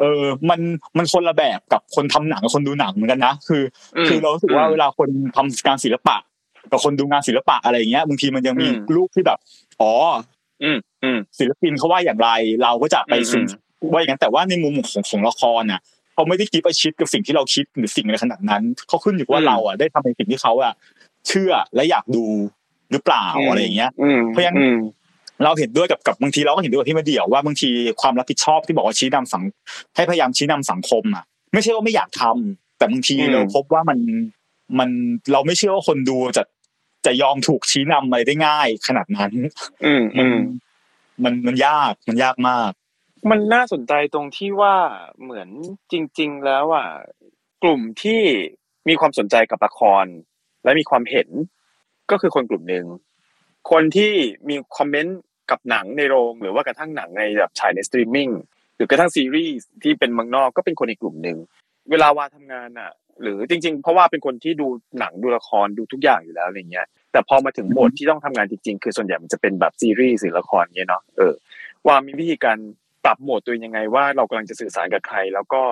เออ มันมันคนละแบบกับคนทำหนังกับคนดูหนังเหมือนกันนะคือมคือเรารู้สึกว่าเวลาคนทำงานศิลปะ กับคนดูงานศิลปะอะไรอย่างเงี้ยบางทีมันยังมีอืมลูกที่แบบ อ๋อ อืมอืมศิลปินเขาว่าอย่างไร เราก็จะไปอืมสิ่ง ว่าอย่างนั้นแต่ว่าในมุมของของละครน่ะเขาไม่ได้คิดประชิดกับสิ่งที่เราคิดหรือสิ่งอะไรขนาดนั้นเขาขึ้นอยู่ว่าอืมเราอะได้ทำในสิ่งที่เขาอะเชื่อและอยากดูหรือเปล่าอะไรอย่างเงี้ยอืมเพราะฉะนั้นอืมเราเห็นด้วยกับกับบางทีเราก็เห็นด้วยกับที่มาเดี่ยวว่าบางทีความรับผิดชอบที่บอกว่าชี้นำสังให้พยายามชี้นำสังคมอะ ไม่ใช่ว่าไม่อยากทำแต่บางทีอืมเราพบว่ามันมันเราไม่เชื่อว่าคนดูจะจะยอมถูกชี้นำอะไรได้ง่ายขนาดนั้น อืมมัอืนมมันมันยากมันยากมาก มันน่าสนใจตรงที่ว่าเหมือนจริง ๆ แล้วอะกลุ่มที่มีความสนใจกับละคร และมีความเห็นก็คือคนกลุ่มหนึ่งคนที่มี comment กับหนังในโรงหรือว่ากระทั่งหนังในแบบฉายในสตรีมมิ่งหรือกระทั่งซีรีส์ที่เป็นเมืองนอกก็เป็นคนอีกกลุ่มหนึ่งเวลาวาทำงานอะ หรือจริง ๆ เพราะว่าเป็นคนที่ดูหนังดูละครดูทุกอย่างอยู่แล้วอะไรเงี้ย แต่พอมาถึงบทที่ต้องทำงานจริงๆ คือส่วนใหญ่มันจะเป็นแบบซีรีส์หรือละครเงี้ยเนาะเออว่ามีวิธีการ ปรับโหมดตัวเองยังไงว่าเรากำลังจะสื่อสารกับใคร แล้วก็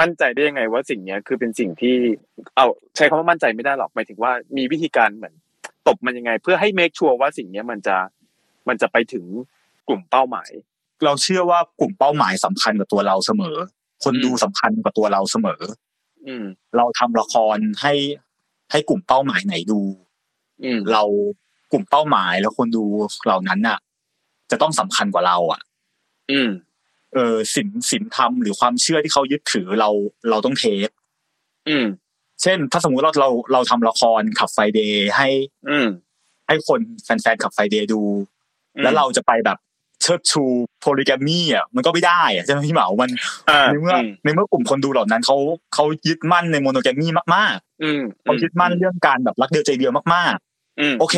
มั่นใจได้ยังไงว่าสิ่งเนี้ยคือเป็นสิ่งที่เอาใช้คำว่ามั่นใจไม่ได้หรอกหมายถึงว่ามีวิธีการเหมือนตบมันยังไง เพื่อให้ make sure ว่าสิ่งเนี้ยมันจะมันจะไปถึงกลุ่มเป้าหมาย เราเชื่อว่ากลุ่มเป้าหมายสำคัญกับตัวเราเสมอ คนอืมดูสำคัญกับตัวเราเสมอ อืมเราทำละครให้ให้กลุ่มเป้าหมายไหนดู อืมเรากลุ่มเป้าหมายแล้วคนดูเหล่านั้นน่ะ จะต้องสำคัญกว่าเรา อะ อืมเออสินสินธรรมหรือความเชื่อที่เขายึดถือเราเราต้องเทคอืม เช่น ถ้าสมมุติเราเราเราทำละครขับไฟเดย์ให้ อืม ให้คนแฟนๆ Club Friday ดูอืมแล้วเราจะไปแบบเชิดชู polygamy อะมันก็ไม่ได้อะใช่ไหมพี่เหมามันอ่าในเมื่ออในเมื่อกลุ่มคนดูเหล่านั้นเขาเขายึดมั่นใน monogamy มากอืมๆเขายึดมั่นเรื่องการแบบรักเดียวใจเดียวมากอืมๆโอเค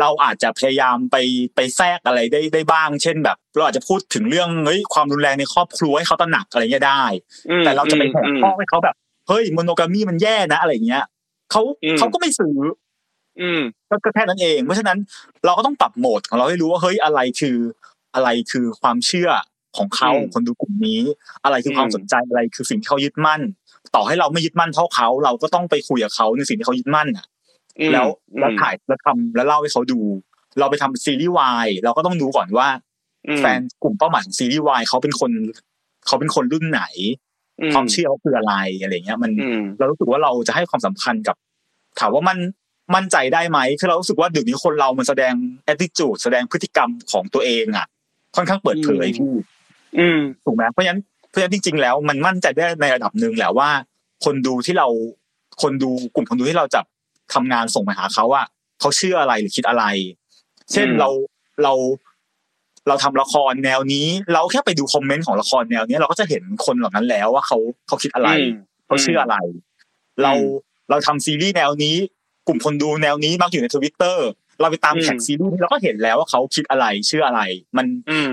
เราอาจจะพยายามไปไปแทรกอะไรได้ได้บ้าง เช่นแบบ เราอาจจะพูดถึงเรื่องเฮ้ยความรุนแรงในครอบครัวให้เขาตระหนักอะไรเงี้ยได้อืมแต่เราจะไปแหกอืมข้อให้เขาแบบเฮ้ย monogamy มันแย่นะอะไรเงี้ยเขาอืมเขาก็ไม่ซื้ออืมก็ก็แค่นั้นเอง เพราะฉะนั้นเราก็ต้องปรับโหมดของเราให้รู้ว่าเฮ้ยอะไรคืออะไรคือความเชื่อของเขาอืมคนดูกลุ่มนี้ อะไรคือความอืมสนใจอะไรคือสิ่งที่เขายึดมั่น ต่อให้เราไม่ยึดมั่นเท่าเขา เราก็ต้องไปคุยกับเขาในสิ่งที่เขายึดมั่นอะอืม แล้วแล้วอืมถ่ายแล้วทำแล้วเล่าให้เขาดู เราไปทำซีรีส์วายเราก็ต้องดูก่อนว่าอืมแฟนกลุ่มเป้าหมายของซีรีส์วายเขาเป็นคนเขาเป็นคนรุ่นไหนอืความเชื่อเขาคืออะไรอะไรเงี้ย มันอืมเรารู้สึกว่าเราจะให้ความสำคัญกับ ถามว่ามันมั่นใจได้ไหมคือเรารู้สึกว่าเดี๋ยวนี้คนเรามันแสดง attitude แสดงพฤติกรรมของตัวเองอะ ค่อนข้างเปิดเผยพี่อืมถูกไหมเพราะฉะนั้นเพราะฉะนั้นจริง ๆ แล้วมันมั่นใจได้ในระดับหนึ่งแหละว่า คนดูที่เราคนดูกลุ่มคนดูที่เราจะ ทำงานส่งไปหาเขาว่าเขาเชื่ออะไรหรือคิดอะไร เช่นอืมเราเราเราทำละครแนวนี้ เราแค่ไปดูคอมเมนต์ของละครแนวนี้เราก็จะเห็นคนเหล่านั้นแล้วว่าเขาเขาคิดอะไรอืมเขาเชื่ออะไร เราอืมเราทำซีรีส์แนวนี้ กลุ่มคนดูแนวนี้มักอยู่ในทวิตเตอร์เราไปตามอืมแท็กซีรีส์เราก็เห็นแล้วว่าเขาคิดอะไรเชื่ออะไร มันอืม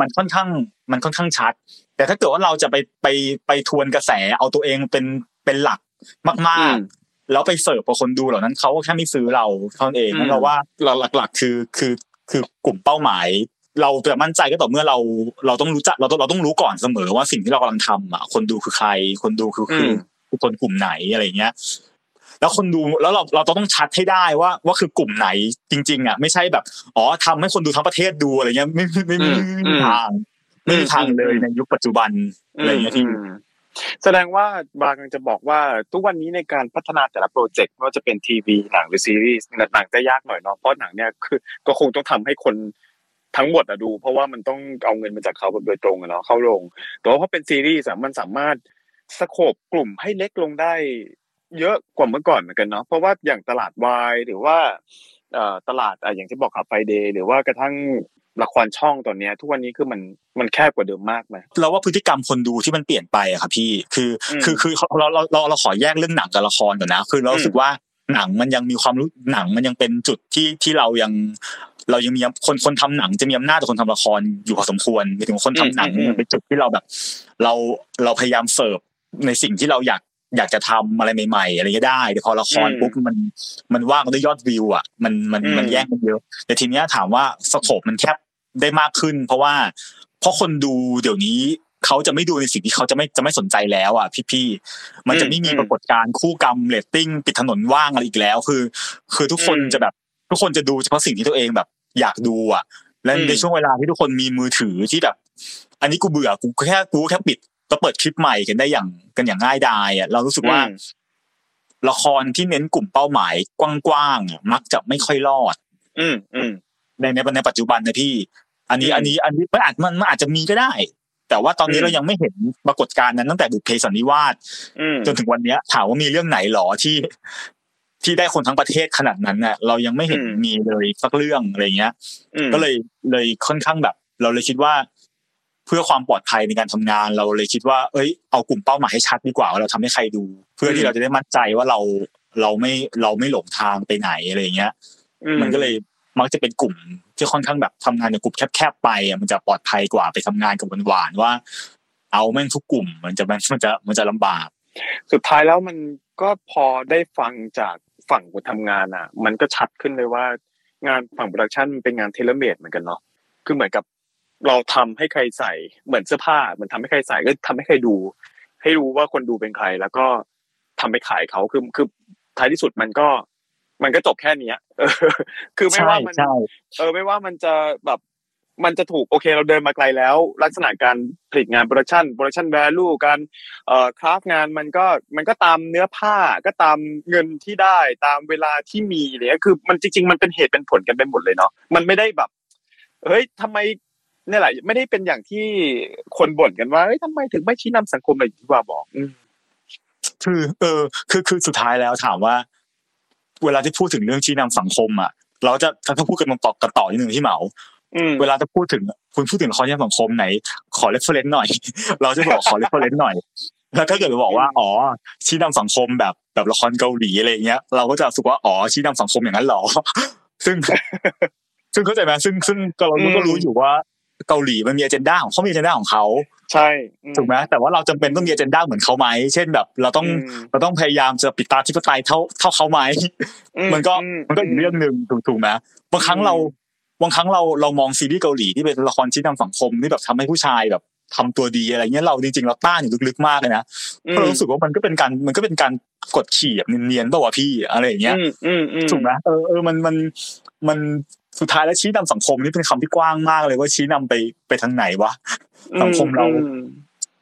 มันค่อนข้าง มันค่อนข้างชัด แต่ถ้าเกิดว่าเราจะไปไปไปทวนกระแสเอาตัวเองเป็นเป็นหลักมากอืมๆ แล้วไปเสิร์ฟกับคนดูเหล่านั้นเขาก็แค่ไม่ซื้อเราเท่านั้นเองอืมนั่นเราว่าเราหลักๆคือคือคือกลุ่มเป้าหมาย เราจะมั่นใจก็ต่อเมื่อเราเราต้องรู้จักเราต้องเราต้องรู้ก่อนเสมอว่าสิ่งที่เรากำลังทำอะคนดูคือใคร คนดูคือคือมคือคนกลุ่มไหนอะไรเงี้ยแล้วคนดูแล้วเราเราต้องชัดให้ได้ว่าว่าคือกลุ่มไหนจริง ๆ อะ ไม่ใช่แบบอ๋อทำให้คนดูทั้งประเทศดูอะไรเงี้ยไม่ไม่ไม่ไม่ไม่มีทางไม่มีทางเลยในยุคปัจจุบันอะไรเงี้ยที่อืม แสดงว่าบางจะบอกว่าทุกวันนี้ในการพัฒนาแต่ละ project ไม่ว่าจะเป็นทีวีหนังหรือซีรีส์หนังจะยากหน่อยเนาะเพราะหนังเนี่ยคือก็คงต้องทำให้คนทั้งหมดอะดู เพราะว่ามันต้องเอาเงินมาจากเขาแบบโดยตรงอะเนาะเข้าโรงแต่ว่าพอเป็นซีรีส์อะมันสามารถ scope กลุ่มให้เล็กลงได้ เยอะกว่าเมื่อก่อนเหมือนกันเนาะเพราะว่าอย่างตลาด Y หรือว่าตลาดอะอย่างที่บอก Club Friday หรือว่ากระทั่ง ละครช่องตอนเนี้ยทุกวันนี้คือมันมันแคบกว่าเดิมมากไหมเราว่าพฤติกรรมคนดูที่มันเปลี่ยนไปอะครับพี่คืออืมคือคือเราเราเราเราขอแยกเรื่องหนังกับละครก่อนนะ คือเรารู้สึกว่าหนังมันยังมีความรู้หนังมันยังเป็นจุดที่ที่เรายัง เรายังมีคนคนทำหนังจะมีอำนาจต่อคนทำละครอยู่พอสมควรหมายถึงว่าคนทำหนังอืมอืมมันเป็นจุดที่เราแบบ เราเราพยายามเสิร์ฟในสิ่งที่เราอยาก อยากจะทำอะไรใหม่ๆ อะไรก็ได้แต่พอละครปุ๊บมันมันว่ากันด้วยยอดวิวอะมันมันมันแย่งกันเยอะแต่ทีเนี้ยถามว่าสโคปมันแคบได้มากขึ้น เพราะว่าเพราะคนดูเดี๋ยวนี้เขาจะไม่ดูในสิ่งที่เขาจะไม่จะไม่สนใจแล้วอะพี่ๆมันจะไม่มีอืมปรากฏการณ์คู่กรรมเรตติ้งปิดถนนว่างอะไรอีกแล้ว คือ คือทุกคนอืมจะแบบ ทุกคนจะดูเฉพาะสิ่งที่ตัวเองแบบ อยากดูอะและอืมในช่วงเวลาที่ทุกคนมีมือถือที่แบบ อันนี้กูเบื่อกูแค่กูแค่ปิด ก็เปิดคลิปใหม่กันได้อย่างกันอย่างง่ายดายอะเรารู้สึกว่าอืมละครที่เน้นกลุ่มเป้าหมายกว้างๆอะมักจะไม่ค่อยรอด อืมอืมในในในปัจจุบันนะพี่ อันนี้อืมอันนี้อันนี้มันอาจมันมันอาจจะมีก็ได้ แต่ว่าตอนนี้อืมเรายังไม่เห็นปรากฏการณ์นั้นตั้งแต่บุพเพสันนิวาสอืมจนถึงวันเนี้ย ถามว่ามีเรื่องไหนหรอที่ ที่ได้คนทั้งประเทศขนาดนั้นน่ะ เรายังไม่เห็นอืมมีเลยสักเรื่องอะไรเงี้ยอืมก็เลยเลยค่อนข้างแบบ เราเลยคิดว่าเพื่อความปลอดภัยในการทำงานเราเลยคิดว่า เอ้ยเอากลุ่มเป้าหมายให้ชัดดีกว่าว่าเราทำให้ใครดู เพื่อที่เราจะได้มั่นใจว่าเราเราไม่เราไม่หลงทางไปไหนอะไรเงี้ยอืมมันก็เลยมักจะเป็นกลุ่มที่ค่อนข้างแบบทำงานในกลุ่มแคบๆไปอะมันจะปลอดภัยกว่าไปทำงานกับหว่านๆว่า เอาแม่งทุกกลุ่ม มันจะมันมันจะมันจะลำบาก สุดท้ายแล้วมันก็พอได้ฟังจากฝั่งคนทำงานอะ มันก็ชัดขึ้นเลยว่างานฝั่ง production มันเป็นงาน tailor-made เหมือนกันเนาะคือเหมือนกับ เราทำให้ใครใส่เหมือนเสื้อผ้าเหมือนทำให้ใครใส่ก็ทำให้ใครดู ให้รู้ว่าคนดูเป็นใคร แล้วก็ทำไปขายเขาคือคือท้ายที่สุดมันก็ มันก็จบแค่เนี้ยเออ คือไม่ใช่ว่ามันใช่เออ ไม่ว่ามันจะแบบมันจะถูกโอเคเราเดินมาไกลแล้ว ลักษณะการผลิตงาน production production value การเอ่อ craft งานมันก็มันก็ตามเนื้อผ้าก็ตามเงินที่ได้ตามเวลาที่มีอะไรเนี่ยคือ มันจริง ๆ มันเป็นเหตุเป็นผลกันไปหมดเลยเนาะมันไม่ได้แบบเฮ้ยทำไม เนี่ยแหละไม่ได้เป็นอย่างที่คนบ่นกันว่าเฮ้ยทำไมถึงไม่ชี้นำสังคมอะไรอย่างที่ว่าบอกอืมคือ เออ คือคือสุดท้ายแล้วถามว่า เวลาที่พูดถึงเรื่องชี้นำสังคมอะ เราจะถ้าพูดกันตรงต่อกันต่อนิดนึงพี่เหมาอืมเวลาจะพูดถึงคุณพูดถึงละครชี้นำสังคมไหน ขอ reference หน่อย เราจะบอกขอ reference หน่อย แล้วถ้าเกิดเราบอกว่าอ๋อชี้นำสังคมแบบแบบละครเกาหลีอะไรอย่างเงี้ย เราก็จะรู้สึกว่าอ๋อชี้นำสังคมอย่างนั้นเหรอ ซึ่ง ซึ่งเข้าใจไหมซึ่งซึ่งก็เราอืมก็รู้อยู่ว่า เกาหลีมันมีอเจนดาของเขามีอเจนดาของเขาใช่อืถูกไหมแต่ว่าเราจำเป็นต้องมีอเจนดาเหมือนเขาไหมเช่นแบบ เราต้องอืมเราต้องพยายามจะปิดตาธิปไตยเท่าเท่าเขาไหมอืมันก็อืมันก็อีกเรื่องหนึ่งถูกถูกไหมบางครั้งเราบางครั้งเราเรามองซีรีส์เกาหลีที่เป็นละครชี้นำสังคมที่แบบทำให้ผู้ชายแบบทำตัวดีอะไรเงี้ยเราจริงๆเราต้านอยู่ลึกๆมากเลยนะอืเพราะเรารู้สึกว่ามันก็เป็นการมันก็เป็นการกดขี่แบบเนียนๆเปล่าวะพี่อะไรอย่างเงี้ยอืมอืมอืมถูกไหมเออเออมันมันมัน สุดท้ายแล้วชี้นำสังคมนี่เป็นคำที่กว้างมากเลยว่าชี้นำไปไปทางไหนวะสังคมเราอืม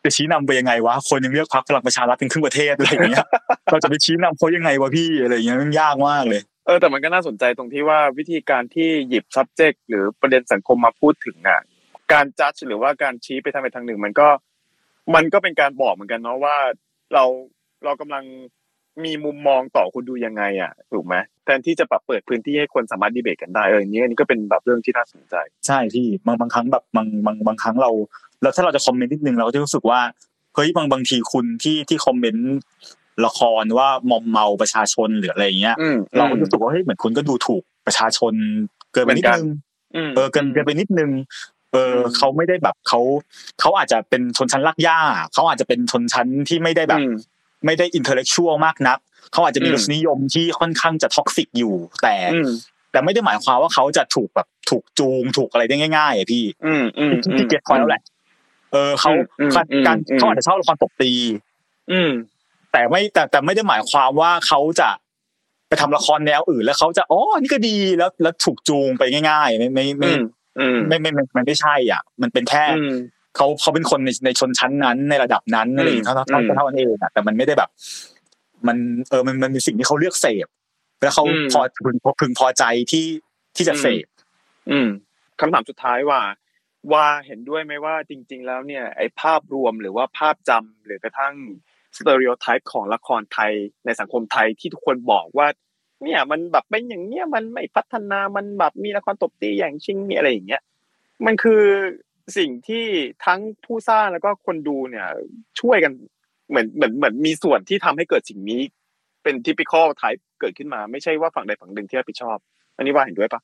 จะชี้นำไปยังไงวะคนยังเลือกพรรคพลังประชารัฐเป็นครึ่งประเทศอะไรอย่างเงี้ยเราจะไปชี้นำเขายังไงวะพี่อะไรอย่างเงี้ยมันยากมากเลยเออแต่มันก็น่าสนใจตรงที่ว่าวิธีการที่หยิบ subject หรือประเด็นสังคมมาพูดถึงอะการจัดหรือว่าการชี้ไปทางไปทางหนึ่ง มันก็ มันก็เป็นการบอกเหมือนกันเนาะว่าเราเรากำลัง มีมุมมองต่อคุณดูยังไงอะถูกไหมแทนที่จะปรับเปิดพื้นที่ให้คนสามารถดีเบตกันได้เอออย่างนี้อันนี้ก็เป็นแบบเรื่องที่น่าสนใจ ใช่พี่บางบางครั้งแบบบางบางบางครั้งเราแล้วถ้าเราจะคอมเมนต์นิดนึงเราก็จะรู้สึกว่าเฮ้ยบางบางทีคุณที่ที่คอมเมนต์ละครว่ามอมเมาประชาชนหรืออะไรอย่างเงี้ยอืมเราก็รู้สึกว่าเฮ้ยเหมือนคุณก็ดูถูกประชาชนเกินไปนิดนึงอืมเออเกินเกินไปนิดนึงเออเขาไม่ได้แบบเขาเขาอาจจะเป็นชนชั้นรากหญ้าเขาอาจจะเป็นชนชั้นที่ไม่ได้แบบอืม ไม่ได้ intellectual มากนักเขาอาจจะมีอืมรสนิยมที่ค่อนข้างจะ toxic อยู่ แต่อืมแต่ไม่ได้หมายความว่าเขาจะถูกแบบถูกจูงถูกอะไรได้ง่ายๆอะพี่อืมอืมที่ที่ get point แล้วแหละ เออเขาอืมการอืมการอืมเขาอาจจะชอบละครตบตี อืม แต่ไม่แต่แต่ไม่ได้หมายความว่าเขาจะไปทำละครแนวอื่น แล้วเขาจะอ๋อนี่ก็ดีแล้วแล้วถูกจูงไปง่ายๆ ไม่ไม่อืไม่มอืมไม่ไม่ไม่มันไม่ใช่ อะ มันเป็นแค่อืม เขาเขาเป็นคนในในชนชั้นนั้นในระดับนั้นอะไรอย่างเงี้ยเท่าเท่าอืมเท่านั้นเองอะแต่มันไม่ได้แบบ มันเออมันมันเป็นสิ่งที่เขาเลือกเสพแล้วเขาอืมพอพึงพอพึงพอใจที่ที่จะเสพอืมคำถามสุดท้ายว่า ว่าเห็นด้วยไหมว่าจริง ๆ แล้วเนี่ย ไอ้ภาพรวมหรือว่าภาพจำหรือกระทั่งสเตอริโอไทป์ของละครไทยในสังคมไทยที่ทุกคนบอกว่า เนี่ยมันแบบเป็นอย่างเนี้ยมันไม่พัฒนามันแบบมีละครตบตีอย่างชิงมีอะไรอย่างเงี้ยมันคือ สิ่งที่ทั้งผู้สร้างแล้วก็คนดูเนี่ย ช่วยกันเหมือนเหมือนเหมือนมีส่วนที่ทำให้เกิดสิ่งนี้ เป็น typical type เกิดขึ้นมา ไม่ใช่ว่าฝั่งใดฝั่งหนึ่งที่รับผิดชอบ อันนี้ว่าเห็นด้วยปะ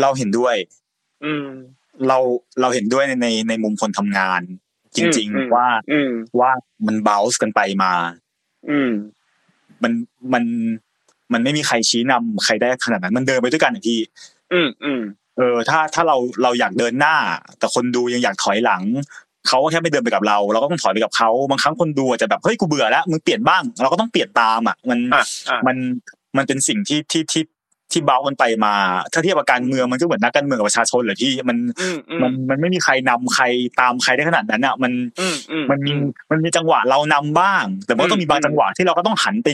เราเห็นด้วย อืม เราเราเห็นด้วยในในในมุมคนทำงาน จริงอืมๆว่าอืมว่ามันบ o ลส์กันไปมา อืม มันมันมันไม่มีใครชี้นำใครได้ขนาดนั้น มันเดินไปด้วยกันอะพี่ อืมอืม เออถ้าถ้าเราเราอยากเดินหน้า แต่คนดูยังอยากถอยหลังเขาก็แค่ไม่เดินไปกับเรา เราก็ต้องถอยไปกับเขาบางครั้งคนดูอาจจะแบบเฮ้ยกูเบื่อแล้วมึงเปลี่ยนบ้าง เราก็ต้องเปลี่ยนตามอะมันอะอะมันมันเป็นสิ่งที่ที่ที่ที่เบากันไปมา ถ้าเทียบกับการเมืองมันก็เหมือนนักการเมืองกับประชาชนเลยพี่มันอืมอืมมันมันไม่มีใครนำใครตามใครได้ขนาดนั้นอะมันอืมอืมมันมีมันมีจังหวะเรานำบ้าง แต่ว่าก็มีบางอืมจังหวะที่เราก็ต้องหันไป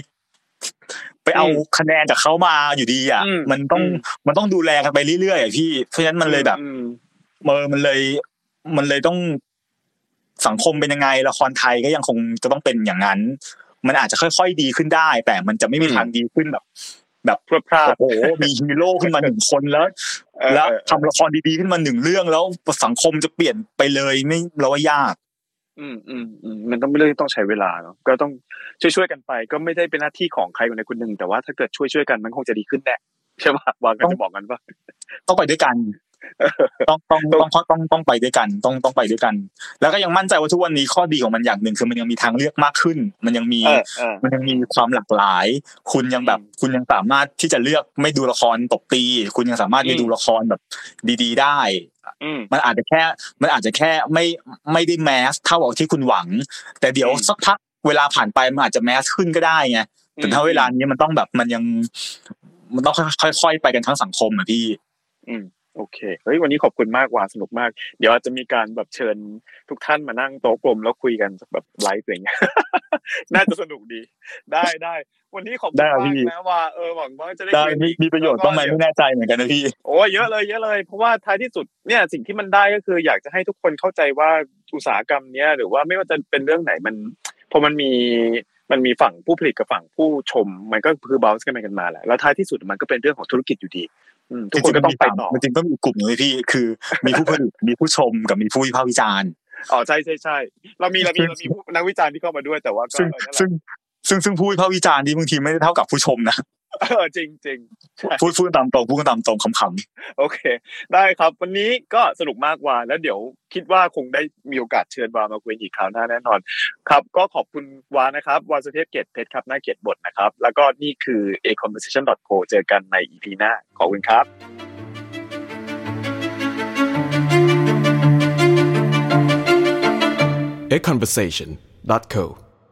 ไป เอาอืมคะแนนจากเขามาอยู่ดีอะอืมมันต้องอืมมันต้องดูแลกันไปเรื่อยๆอะพี่เพราะฉะนั้นมันเลยแบบอืมเมอมันเลย มันเลยต้องสังคมเป็นยังไงละครไทยก็ยังคงจะต้องเป็นอย่างนั้น มันอาจจะค่อย ๆ ดีขึ้นได้ แต่มันจะไม่มีทางดีขึ้นแบบ แบบพรวดพลาดโอ้โหมีฮีโร่ขึ้นมาหนึ่งคนแล้วเออแล้วเออทำละครดีๆขึ้นมาหนึ่งเรื่องแล้วสังคมจะเปลี่ยนไปเลยไม่เราว่ายาก อืมอืมอืมมันต้องเป็นเรื่องที่ต้องใช้เวลาเนาะก็ต้องช่วยช่วยๆกันไป ก็ไม่ได้เป็นหน้าที่ของใครคนใดคนหนึ่งแต่ว่าถ้าเกิดช่วยช่วยๆกันมันคงจะดีขึ้นแน่ใช่ป่ะวางก็จะบอกกันป่ะต้องไปด้วยกัน ต้องต้องต้องต้องต้องต้องไปด้วยกัน ต้องต้องไปด้วยกัน แล้วก็ยังมั่นใจว่าทุกวันนี้ข้อดีของมันอย่างหนึ่งคือมันยังมีทางเลือกมากขึ้น มันยังมีเออเออมันยังมีความหลากหลาย คุณยังแบบอืมคุณยังสามารถที่จะเลือกไม่ดูละครตบตี คุณยังสามารถไปอืมดูละครแบบดี ๆ ได้อืมมันอาจจะแค่ มันอาจจะแค่ไม่ไม่ได้แมสเท่ากับที่คุณหวัง แต่เดี๋ยวอืมสักพักเวลาผ่านไปมันอาจจะแมสขึ้นก็ได้ไงแต่ถ้าเวลานี้มันต้องแบบมันยัง มันต้องค่อยๆไปกันทั้งสังคมอะพี่ อืม โอเค เฮ้ย วันนี้ขอบคุณมากวาสนุกมาก เดี๋ยวอาจจะมีการแบบเชิญทุกท่านมานั่งโต๊ะกลมแล้วคุยกันแบบไลฟ์อะไรอย่างเงี้ย น่าจะสนุกดี ได้ได้ วันนี้ขอบคุณได้ครับมากพี่นะว่า เออหวังว่าจะได้ได้คุยกันมีอีกมีประโยชน์แล้วก็บ้างไหมไม่แน่ใจเหมือนกันนะพี่ โอ้ยเยอะเลยเยอะเลย เพราะว่าท้ายที่สุดเนี่ยสิ่งที่มันได้ก็คือ อยากจะให้ทุกคนเข้าใจว่าอุตสาหกรรมเนี้ยหรือว่าไม่ว่าจะเป็นเรื่องไหนมันพอมันมีมันมีฝั่งผู้ผลิตกับฝั่งผู้ชม มันก็คือ balance กันไปกันมาแหละแล้วท้ายที่สุดมันก็เป็นเรื่องของธุรกิจอยู่ดีอืม ทุกคนก็ต้องไปต่อจริงๆต้องมีกลุ่มหนึ่งเลยพี่ คือ มีผู้ผลิตมีผู้ชมกับมีผู้วิพากษ์วิจารณ์อ๋อใช่ใช่ใช่เรามีเรามีเรามีผู้นักวิจารณ์ที่เข้ามาด้วยแต่ว่าก็ซึ่งเออนั่นแหละซึ่งซึ่งซึ่งผู้วิพากษ์วิจารณ์นี่บางทีไม่ได้เท่ากับผู้ชมนะ เออจริงจริงใช่พูดพูดตามตรงพูดตามตรงขำโอเค ได้ครับ วันนี้ก็สนุกมากว่าแล้วเดี๋ยวคิดว่าคงได้มีโอกาสเชิญวามาคุยอีกคราวหน้าแน่นอน ครับ ก็ขอบคุณวานะครับวาสุเทพเกยรตเพชรครับหน้าเกียรติบทนะครับ แล้วก็นี่คือ a conversation co เจอกันใน EP หน้าขอบคุณครับ a conversation.co